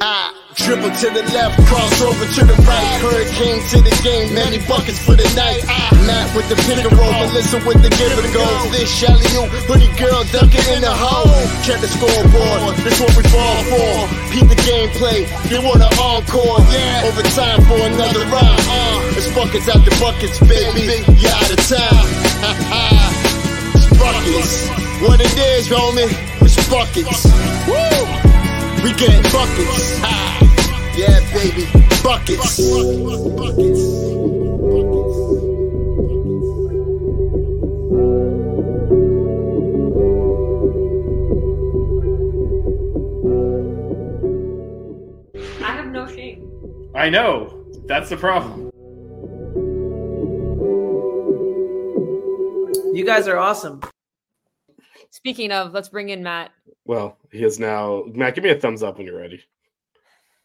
Ah, dribble to the left, cross over to the right. Hurricane to the game, many buckets for the night. Ah, Matt with the pick and roll, Melissa with the give and go. This Shelly you, pretty girl dunking in the hole. Check the scoreboard, this what we fall for. Peep the gameplay, they want an encore. Yeah, overtime for another round. Uh, it's buckets out the buckets, baby. You out of time. It's buckets. What it is, homie, it's buckets. Woo! We get buckets. Ah, yeah, baby, buckets. I have no shame. I know. That's the problem. You guys are awesome. Speaking of, let's bring in Matt. Well, he is now. Matt, give me a thumbs up when you're ready.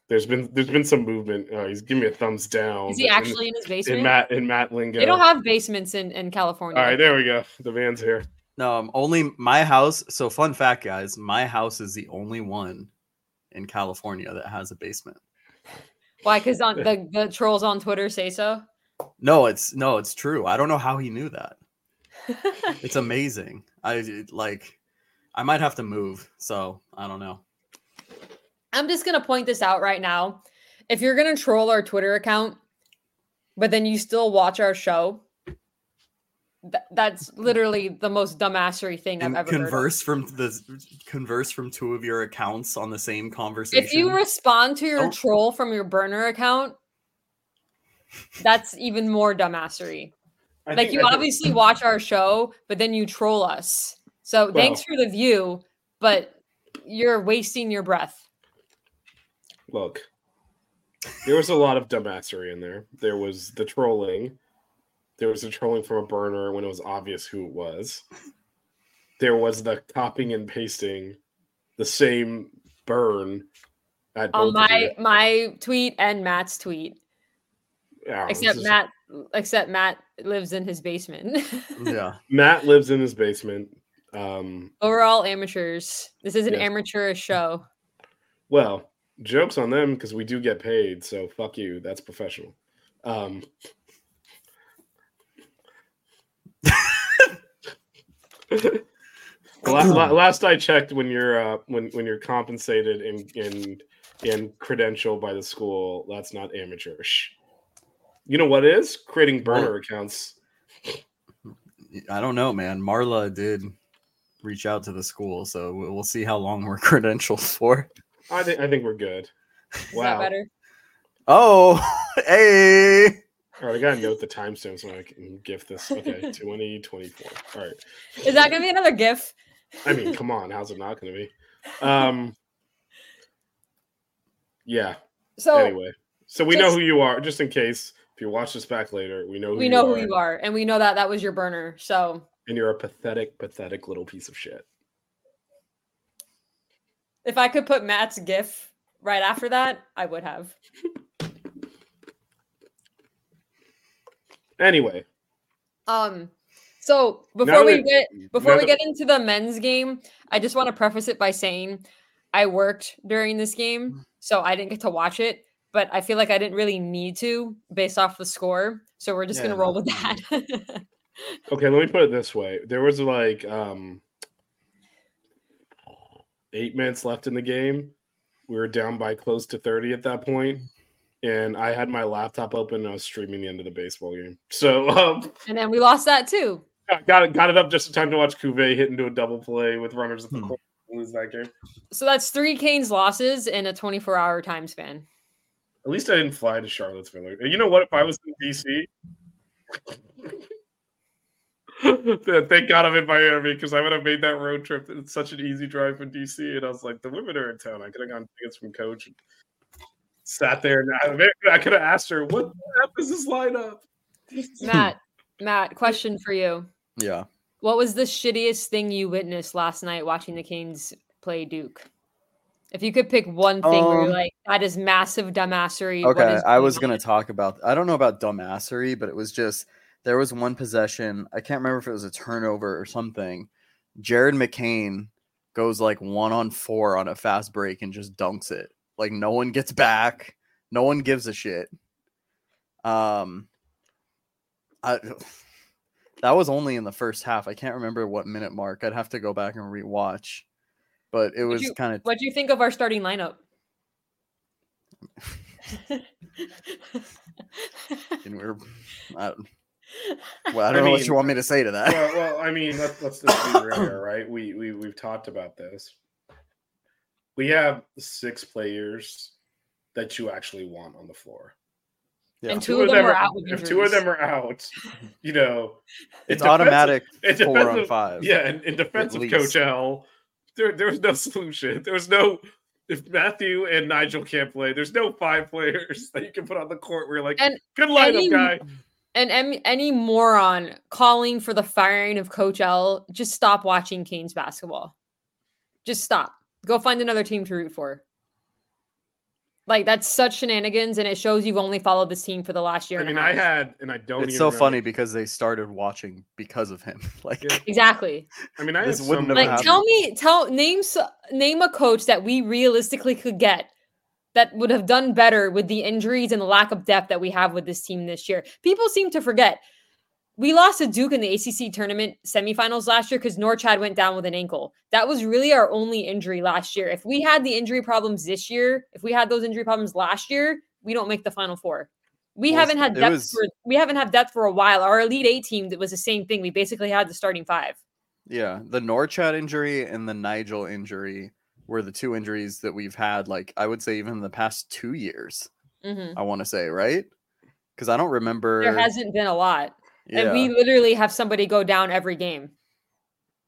There's been there's been some movement. Uh, he's giving me a thumbs down. Is he actually in his basement? in Matt in Matt lingo? They don't have basements in, in California. All right, there we go. The van's here. No, um, only my house. So fun fact, guys, my house is the only one in California that has a basement. Why? Because on the, the trolls on Twitter say so. No, it's no, it's true. I don't know how he knew that. It's amazing. I it- like. I might have to move, so I don't know. I'm just gonna point this out right now. If you're gonna troll our Twitter account, but then you still watch our show, th- that's literally the most dumbassery thing I've And ever heard. converse from the converse from two of your accounts on the same conversation. If you respond to your Don't- troll from your burner account, that's even more dumbassery. I like think- you I think- obviously watch our show, but then you troll us. So thanks for the view, but you're wasting your breath. Look, there was a lot of dumbassery in there. There was the trolling. There was the trolling from a burner when it was obvious who it was. There was the copying and pasting the same burn at On both my you. my tweet and Matt's tweet. Yeah, this Except is- Matt except Matt lives in his basement. yeah. Matt lives in his basement. Um, But we're all amateurs. This is an Yes. amateurish show. well, jokes on them because we do get paid. So fuck you. That's professional. Um, la- la- last I checked, when you're uh, when when you're compensated in in in credential by the school, that's not amateurish. You know what is creating burner accounts. I don't know, man. Marla did reach out to the school, so we- we'll see how long we're credentialed for. I think I think we're good. Is that Wow. better? Oh, hey. All right, I gotta note the timestamp so I can gift this. Okay, 2024. All right. Is that gonna be another GIF? I mean, come on, how's it not gonna be? Um yeah. So anyway. So we know who you are, just in case if you watch this back later, we know who we you know are, who you are, and we know that that was your burner. So and you're a pathetic, pathetic little piece of shit. if I could put Matt's GIF right after that, I would have. Anyway, Um, so before we get before we get into the men's game, I just want to preface it by saying I worked during this game, so I didn't get to watch it. But I feel like I didn't really need to based off the score, so we're just Yeah, gonna roll with that. okay, let me put it this way. There was like um eight minutes left in the game. We were down by close to 30 at that and I had my laptop open and I was streaming the end of the baseball game. So um, And then we lost that too. got it got it up just in time to watch Cuvée hit into a double play with runners at the Hmm. corner lose that game. So that's three Canes losses in a 24 hour time span. At least I didn't fly to Charlottesville. You know what? If I was in DC, thank God I'm in Miami because I would have made that road trip. It's such an easy drive from DC, and I was like, the women are in town. I could have gone tickets from Coach. And sat there, and I, I could have asked her, "What the heck is this lineup?" Matt, Matt, question for you. Yeah. What was the shittiest thing you witnessed last night watching the Canes play Duke? If you could pick one thing where you're Um, like, that is massive dumbassery. Okay, is I was gonna talk about. I don't know about dumbassery, but it was just there was one possession. I can't remember if it was a turnover or something. Jared McCain goes like one on four on a fast break and just dunks it. Like no one gets back. No one gives a shit. Um, I that was only in the first half. I can't remember what minute mark. I'd have to go back and rewatch. But it was kind of What do you think of our starting lineup? and we're I, well, I don't know what you want me to say to that. well, well, I mean, let's, let's just be real here, right? We we we've talked about this. We have six players that you actually want on the floor. Yeah. And two of them are out with if two of them are out, you know, It's automatic in four on five. Yeah, in, in defense of. Coach L, there there was no solution. There was no if Matthew and Nijel can't play, there's no five players that you can put on the court where you're like, And good lineup, any- guy. And any, any moron calling for the firing of Coach L, just stop watching Canes basketball. Just stop. Go find another team to root for. Like that's such shenanigans, and it shows you've only followed this team for the last year. I and mean, a I half. had, and I don't. It's even so remember- funny because they started watching because of him. Like Yeah. exactly. I mean, I This wouldn't some, have Like, happened. tell me, tell name name a coach that we realistically could get that would have done better with the injuries and the lack of depth that we have with this team this year. People seem to forget we lost to Duke in the ACC tournament semifinals last year because Norchad went down with an ankle. That was really our only injury last year. If we had the injury problems this year, if we had those injury problems last year, we don't make the final four. We Well, haven't had depth was- for we haven't had depth for a while. Our elite eight team that was the same thing. We basically had the starting five. yeah, the Norchad injury and the Nijel injury were the two injuries that we've had. Like I would say, even in the past two years. Mhm. I want to say right because I don't remember. There hasn't been a lot. yeah, And we literally have somebody go down every game.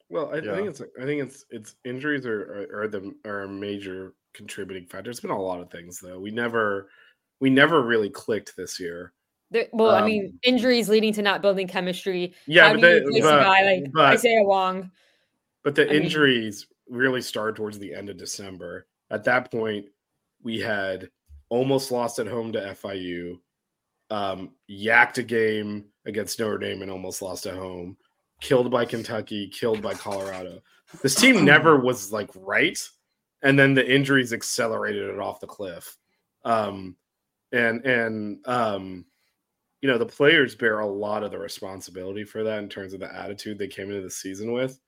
Well, I, I think it's I think it's it's injuries are are, are the are a major contributing factor. It's been a lot of things though. We never we never really clicked this year. There, well, I Um, mean, injuries leading to not building chemistry. Yeah, How but do you they- but- a guy like but- Isaiah Wong? But the I mean- injuries really started towards the end of December. At that point, we had almost lost at home to FIU, um, yacked a game against Notre Dame and almost lost at home, killed by Kentucky, killed by Colorado. This team never was like right, and then the injuries accelerated it off the cliff. Um, and and um, you know the players bear a lot of the responsibility for that in terms of the attitude they came into the season with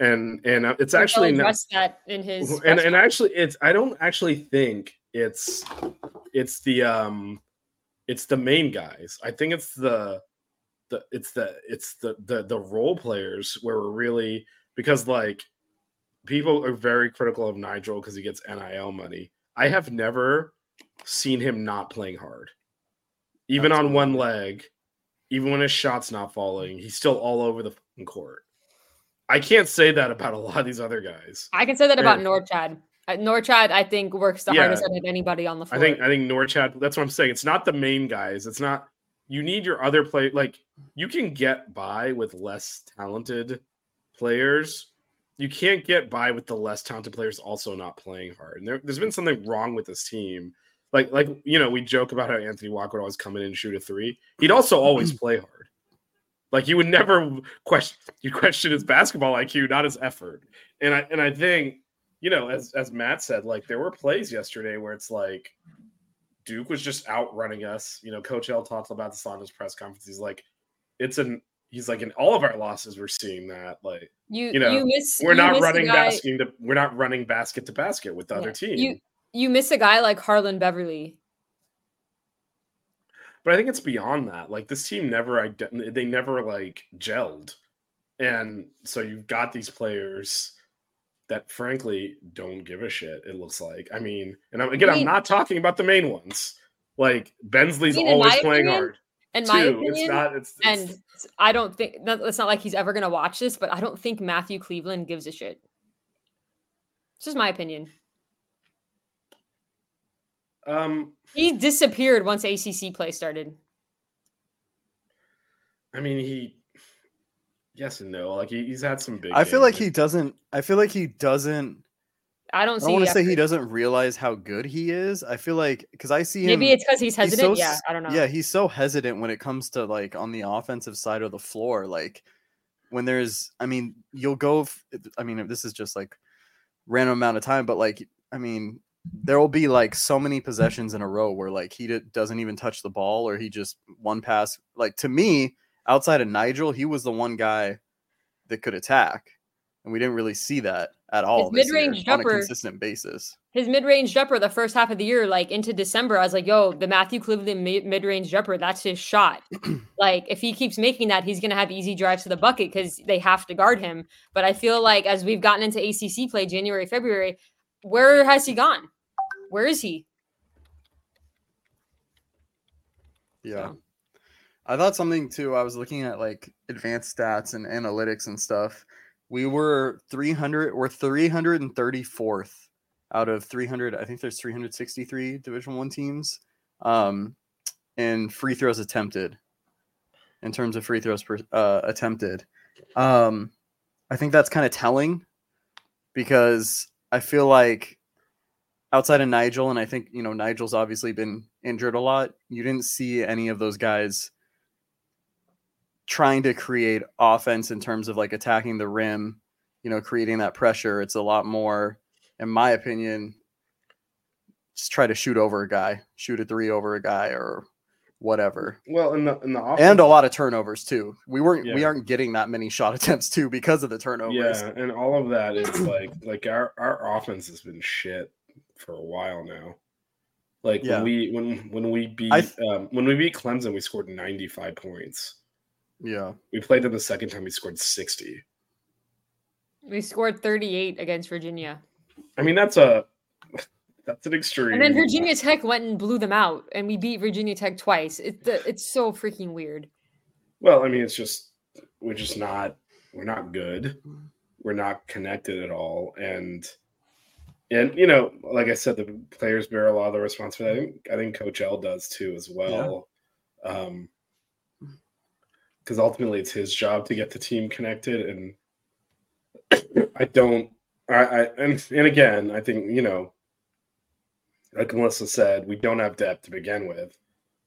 and and uh, it's Coach L actually not that in his and, press and actually it's i don't actually think it's it's the um it's the main guys. I think it's the the it's the it's the the the role players where we're really because like people are very critical of nigel because he gets nil money. I have never seen him not playing hard. Even on one leg even when his shot's not falling he's still all over the court i can't say that about a lot of these other guys I can say that about and- Norchad. Uh, Norchad, I think, works the Yeah. hardest out of anybody on the floor. I think I think Norchad. That's what I'm saying. It's not the main guys. It's not. You need your other play. Like you can get by with less talented players. You can't get by with the less talented players also not playing hard. And there, there's been something wrong with this team. Like like you know we joke about how Anthony Walker would always come in and shoot a three. He'd also always play hard. Like you would never question you question his basketball IQ, not his effort. And I and I think you know, as as Matt said, like there were plays yesterday where it's like Duke was just outrunning us. You know, Coach L talked about this on his press conference. He's like, it's an he's like in all of our losses, we're seeing that. Like you you know, you miss we're you not running basket to we're not running basket to basket with the other Yeah. team. You you miss a guy like Harlan Beverly. But I think it's beyond that. Like this team never they never like gelled. And so you've got these players that frankly don't give a shit, it looks like. I mean, and I'm, again, I am not talking about the main ones. Like Bensley's I mean, always playing opinion, hard. In my too. opinion, it's not, it's, it's, and I don't think it's not like he's ever going to watch this, but I don't think Matthew Cleveland gives a shit. It's just my opinion. Um, he disappeared once ACC play started. I mean, he yes and no. Like he, he's had some big. I feel like he doesn't. I feel like he doesn't. I don't. I want to say he doesn't realize how good he is. I feel like because I see him. Maybe it's because he's hesitant. He's so, yeah, I don't know. Yeah, he's so hesitant when it comes to like on the offensive side of the floor. Like when there's, I mean, you'll go. I mean, this is just like random amount of time, but like, I mean, there will be like so many possessions in a row where like he d- doesn't even touch the ball or he just one pass. Like to me, outside of Nijel, he was the one guy that could attack, and we didn't really see that at all. Mid range jumper on a consistent basis. His mid range jumper, the first half of the year, like into December, I was like, "Yo, the Matthew Cleveland mid range jumper, that's his shot." like if he keeps making that, he's gonna have easy drives to the bucket because they have to guard him. But I feel like as we've gotten into ACC play, January, February, where has he gone? Where is he? Yeah. So. I thought something too. I was looking at like advanced stats and analytics and stuff. We were 300, we're 334th out of 300. I think there's 363 Division One teams um, in free throws attempted in terms of free throws per, uh, attempted. Um, I think that's kind of telling because I feel like outside of Nijel, and I think, you know, Nijel's obviously been injured a lot, you didn't see any of those guys trying to create offense in terms of like attacking the rim, you know, creating that pressure. It's a lot more, in my opinion, just try to shoot over a guy, shoot a three over a guy or whatever. Well, in the in the offense, and a lot of turnovers too. We weren't yeah. we aren't getting that many shot attempts too because of the turnovers. Yeah, and all of that is like like our our offense has been shit for a while now. Like yeah. when we when when we beat th- um, when we beat Clemson, we scored ninety five points. Yeah, we played them the second time. We scored sixty. We scored thirty eight against Virginia. I mean, that's a that's an extreme. And then Virginia Tech went and blew them out, and we beat Virginia Tech twice. It's it's so freaking weird. Well, I mean, it's just we're just not we're not good. We're not connected at all, and and you know, like I said, the players bear a lot of the responsibility. I think I think Coach L does too as well. Yeah. Um, because ultimately it's his job to get the team connected, and I don't. I, I and and again, I think you know, like Melissa said, we don't have depth to begin with.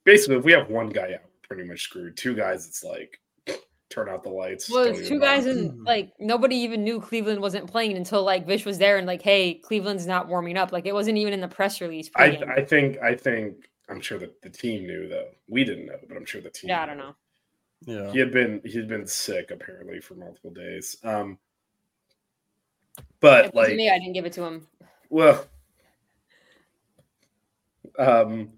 Basically, if we have one guy out, we're pretty much screwed. Two guys, it's like turn out the lights. Well, it's two guys and like nobody even knew Cleveland wasn't playing until like Vish was there and like, hey, Cleveland's not warming up. Like it wasn't even in the press release. I, I think I think I'm sure that the team knew though. We didn't know, but I'm sure the team. Yeah, I don't know. Yeah, he had been he had been sick apparently for multiple days. Um, but like me, I didn't give it to him. Well, um,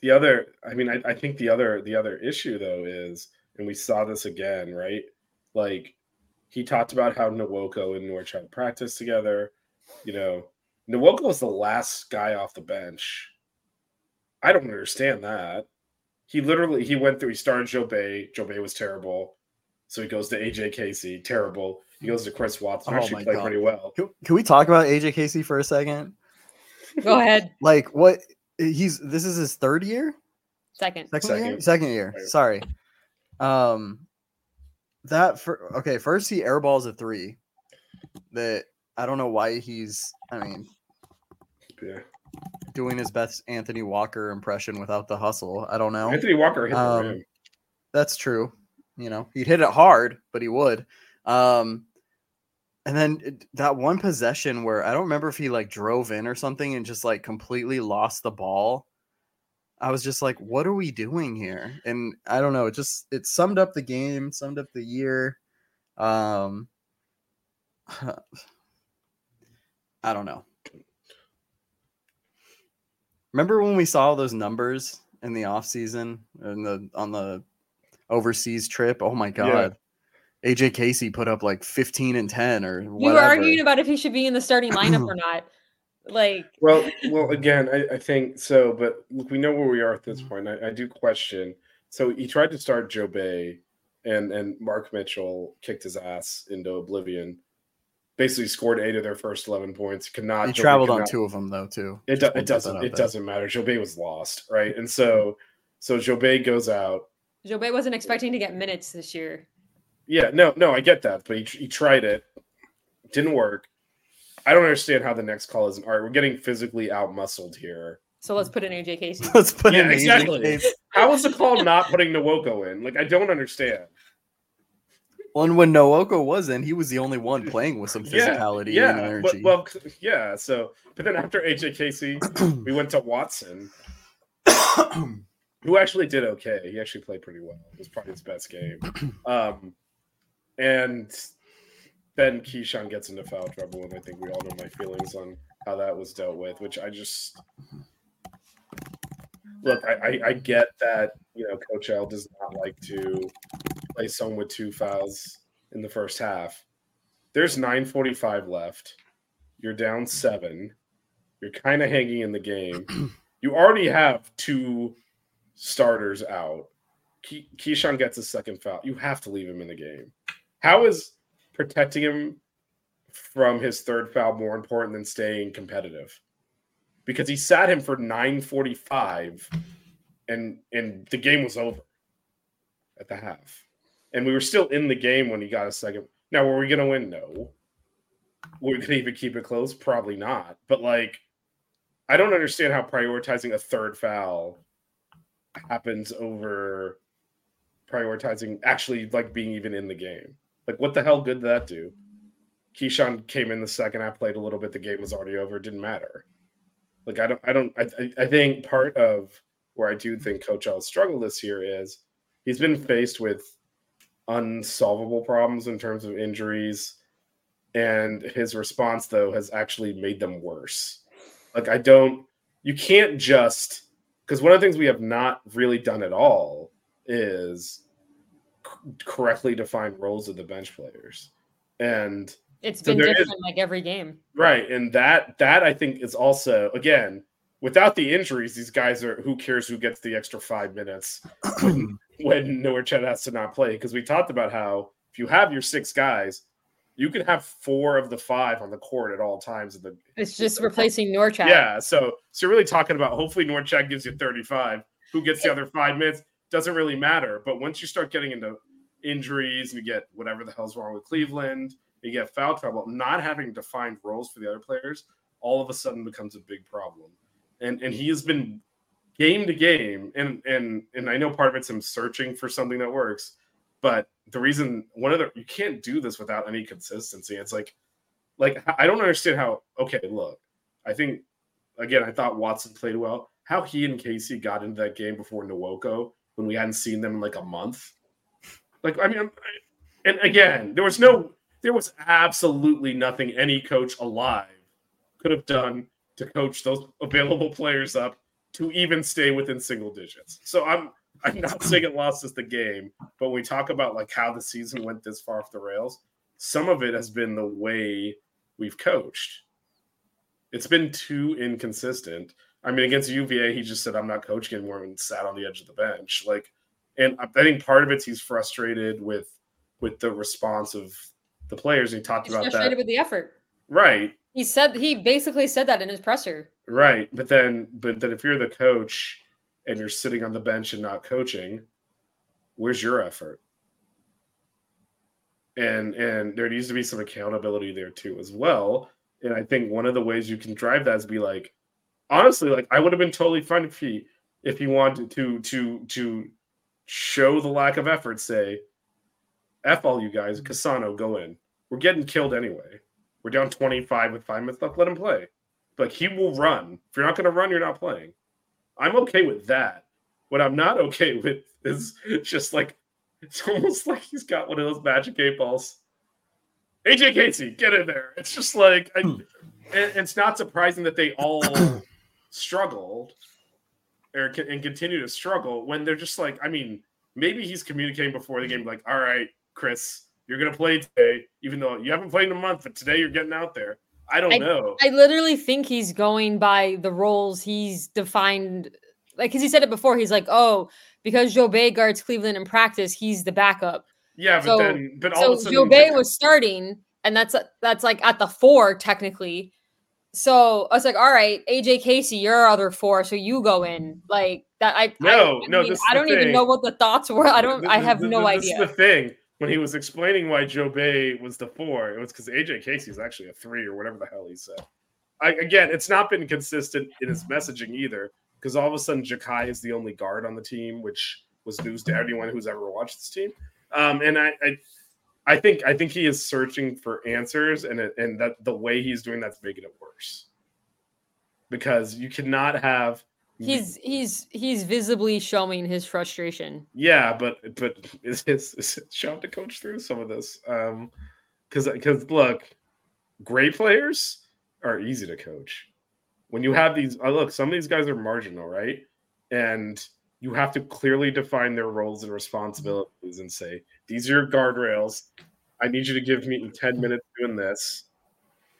the other, I mean, I, I think the other the other issue though is and we saw this again, right? Like he talked about how Nwoko and Norchad had practice together. You know, Nwoko was the last guy off the bench. I don't understand that. He literally he went through. He started Djobet. Joe Bay was terrible. So he goes to AJ Casey, terrible. He goes to Chris Watson, oh actually played God. pretty well. Can, can we talk about AJ Casey for a second? Go ahead. like what he's this is his third year? Second. Second, second. year? Second year. Sorry. Um, that for okay. First, he airballs a three. That I don't know why he's. I mean, yeah, doing his best Anthony Walker impression without the hustle. I don't know. Anthony Walker hit um. That's true. You know, he'd hit it hard, but he would. Um, and then that one possession where I don't remember if he like drove in or something and just like completely lost the ball. I was just like, what are we doing here? And I don't know, it just it summed up the game, summed up the year. Um I don't know. Remember when we saw those numbers in the off season and the on the overseas trip. Oh my god. AJ Casey put up like 15 and 10 or whatever. You were arguing about if he should be in the starting lineup or not. Like, well, well, again, I, I think so, but look, we know where we are at this mm. point. I, I do question. So he tried to start Djobet, and and Mark Mitchell kicked his ass into oblivion. Basically, scored eight of their first eleven points. Could not. he Joe traveled could on not- two of them though too. It, do, it doesn't. It there. doesn't matter. Djobet was lost, right? And so, mm. so Djobet goes out. Djobet wasn't expecting to get minutes this year. Yeah, no, no, I get that, but he, he tried it, didn't work. I don't understand how the next call isn't. All right, we're getting physically out muscled here. So let's put in AJ Casey. Let's put Yeah, in AJ exactly. Casey. How was the call not putting Nwoko in? Like, I don't understand. Well, and when Nwoko was in, he was the only one playing with some Yeah, physicality and energy. but, well, yeah. So, but then after AJ Casey, we went to Watson, who actually did okay. He actually played pretty well. It was probably his best game. Um, and then Kyshawn gets into foul trouble, and I think we all know my feelings on how that was dealt with. Which I just look. I, I, get that you know Coach L does not like to play someone with two fouls in the first half. There's 9:45 left. You're down seven. You're kind of hanging in the game. You already have two starters out. Ke- Kyshawn gets a second foul. You have to leave him in the game. How is protecting him from his third foul more important than staying competitive? Because he sat him for 9:45 and and the game was over at the half. And we were still in the game when he got a second. Now, were we to win? No. Were we to even keep it close? Probably not. But like, I don't understand how prioritizing a third foul happens over prioritizing actually like being even in the game. Like, what the hell good did that do? Kyshawn came in the second. I played a little bit. The game was already over. It didn't matter. Like, I don't. I don't. I, I- think part of where I do think Coach L struggled this year is he's been faced with unsolvable problems in terms of injuries and his response though has actually made them worse like i don't you can't just because one of the things we have not really done at all is correctly defined roles of the bench players and It's So been there is- different like every game. Right, and that that I think is also again without the injuries, these guys are who cares who gets the extra five minutes when when Norchad has to not play because we talked about how if you have your six guys, you can have four of the five on the court at all times. In the It's just replacing Norchad. yeah, so so you're really talking about hopefully Norchad gives you 35. Who gets the other five minutes doesn't really matter. But once you start getting into injuries and you get whatever the hell's wrong with Cleveland, you get foul trouble, not having defined roles for the other players, all of a sudden becomes a big problem. And and he has been game to game, and and and I know part of it's him searching for something that works, but the reason one of the you can't do this without any consistency. It's like like I don't understand how okay, look, I think again, I thought Watson played well. How he and Casey got into that game before Nwoko when we hadn't seen them in like a month. Like, I mean, and again, there was no, there was absolutely nothing any coach alive could have done to coach those available players up to even stay within single digits. So I'm, I'm not saying it lost us the game, but when we talk about like how the season went this far off the rails, some of it has been the way we've coached it's been too inconsistent. I mean, against UVA, he just said, "I'm not coaching anymore," and sat on the edge of the bench. Like, and I think part of it's he's frustrated with with the response of the players. He talked He's about frustrated that, with the effort. right? He said he basically said that in his presser. Right. But then, but then, if you're the coach and you're sitting on the bench and not coaching, where's your effort? And and there needs to be some accountability there too as well. And I think one of the ways you can drive that is be like, honestly, like I would have been totally fine if he if he wanted to to to show the lack of effort, say, F all you guys, mm-hmm. Casano, go in. We're getting killed anyway. We're down 25 with five minutes left. Let him play. Like he will run. If you're not going to run, you're not playing. I'm okay with that. What I'm not okay with is just like it's almost like he's got one of those magic eight balls. AJ Casey, get in there. It's just like I, hmm. it's not surprising that they all struggled. Or, and continue to struggle when they're just like, I mean, maybe he's communicating before the game, like, all right, Chris, you're gonna play today, even though you haven't played in a month, but today you're getting out there. I don't I, know. I literally think he's going by the roles he's defined. Like, because he said it before, he's like, oh, because Djobet guards Cleveland in practice, he's the backup. yeah, but so- then, but all So of a sudden, Djobet was starting, and that's that's like at the four technically. So I was like, all right, AJ Casey, you're our other four, so you go in like that. I No, I, I no, mean, this I don't even know what the thoughts were. I don't. Th- I have th- no This idea. is the thing. When he was explaining why Djobet was the four, it was because AJ Casey is actually a three or whatever the hell he said. I, again, it's not been consistent in his messaging either, because all of a sudden Jakai is the only guard on the team, which was news to anyone who's ever watched this team. Um, and I, I, I think I think he is searching for answers, and it, and that the way he's doing that's making it worse. Because you cannot have He's he's he's visibly showing his frustration. Yeah, but but is is, is to coach through some of this? Um, because because look, great players are easy to coach. When you have these, uh, look, some of these guys are marginal, right? And you have to clearly define their roles and responsibilities and say, these are your guardrails. I need you to give me 10 minutes doing this.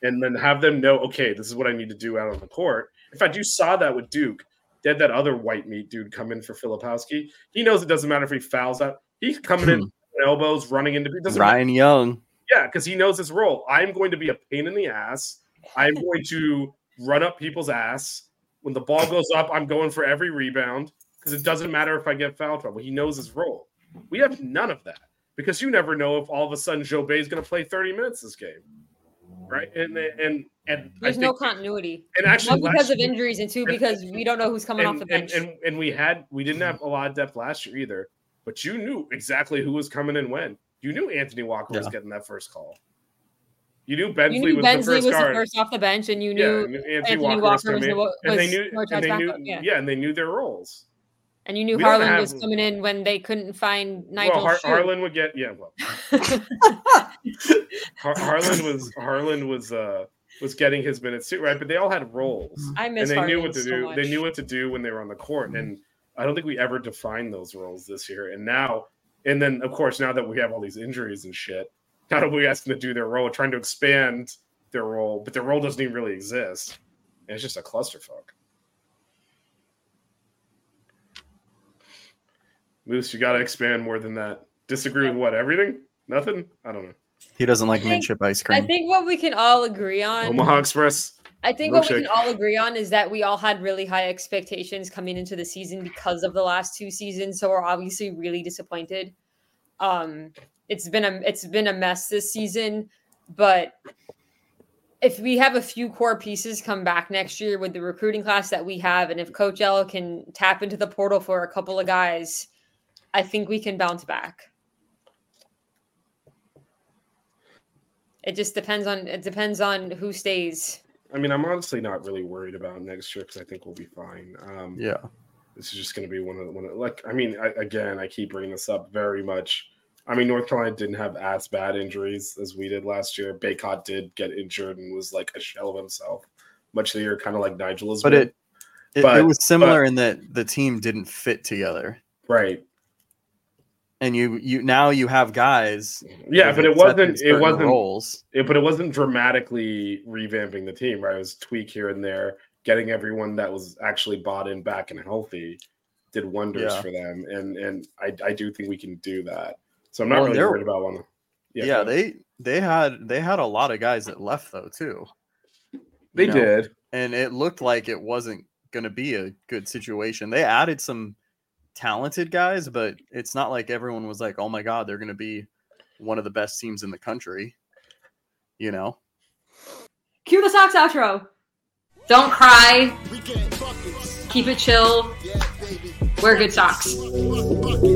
And then have them know, okay, this is what I need to do out on the court. In fact, you saw that with Duke. They had that other white meat dude come in for Filipowski. He knows it doesn't matter if he fouls out. He's coming in hmm. elbows, running into doesn't matter. Ryan Young. Yeah, because he knows his role. I'm going to be a pain in the ass. I'm going to run up people's ass. When the ball goes up, I'm going for every rebound because it doesn't matter if I get foul trouble. He knows his role. We have none of that because you never know if all of a sudden Djobet is going to play 30 minutes this game, right? And and and I There's no continuity. And actually, One because of year- injuries, and two and- because we don't know who's coming and, off the bench. And, and and we had we didn't have a lot of depth last year either, but you knew exactly who was coming and when. You knew Anthony Walker was getting that first call. You knew you Bensley knew was Bensley the first was guard. the first off the bench, and you yeah, knew and Anthony, Anthony Walker, was Walker was coming the- in, and they knew, and they knew, yeah. yeah, and they knew their roles. And you knew we don't Harlan was coming in when they couldn't find Nijel. well, Har- Harlan would get yeah. Well, Har- Harlan was Harlan was uh was getting his minutes too, right? But they all had roles. I and miss they knew what to so do. much. They knew what to do when they were on the court, and I don't think we ever defined those roles this year. And now, and then of course, now that we have all these injuries and shit, now that we ask them to do their role, trying to expand their role, but their role doesn't even really exist. And it's just a clusterfuck. Moose, you got to expand more than that. Disagree with what? Everything? Nothing? I don't know. He doesn't like I think- midship ice cream. I think what we can all agree on. Omaha Express. I think what we can all agree on is that we all had really high expectations coming into the season because of the last two seasons. So we're obviously really disappointed. Um, it's been a it's been a mess this season, but if we have a few core pieces come back next year with the recruiting class that we have, and if Coach L can tap into the portal for a couple of guys, I think we can bounce back. It just depends on it depends on who stays. I mean, I'm honestly not really worried about next year because I think we'll be fine. Um, yeah. this is just going to be one of the one of, like I mean I, again I keep bringing this up very much. I mean North Carolina didn't have as bad injuries as we did last year. Bacot did get injured and was like a shell of himself much of the year, kind of like Nijel has But it it, But- it was similar in that the team didn't fit together. right. And you you now you have guys. Yeah, but it wasn't it wasn't roles. it, but it wasn't dramatically revamping the team, right? It was tweak here and there, getting everyone that was actually bought in back and healthy did wonders Yeah. for them. And and I, I do think we can do that. So I'm not Well, really worried about one. Yeah, ahead. they they had they had a lot of guys that left though too. they know? did. and it looked like it wasn't going to be a good situation. They added some talented guys, but it's not like everyone was like, "Oh my god, they're going to be one of the best teams in the country." You know? Cue the Sox outro. Don't cry. We get buckets. Keep it chill. Wear good socks. Buckets.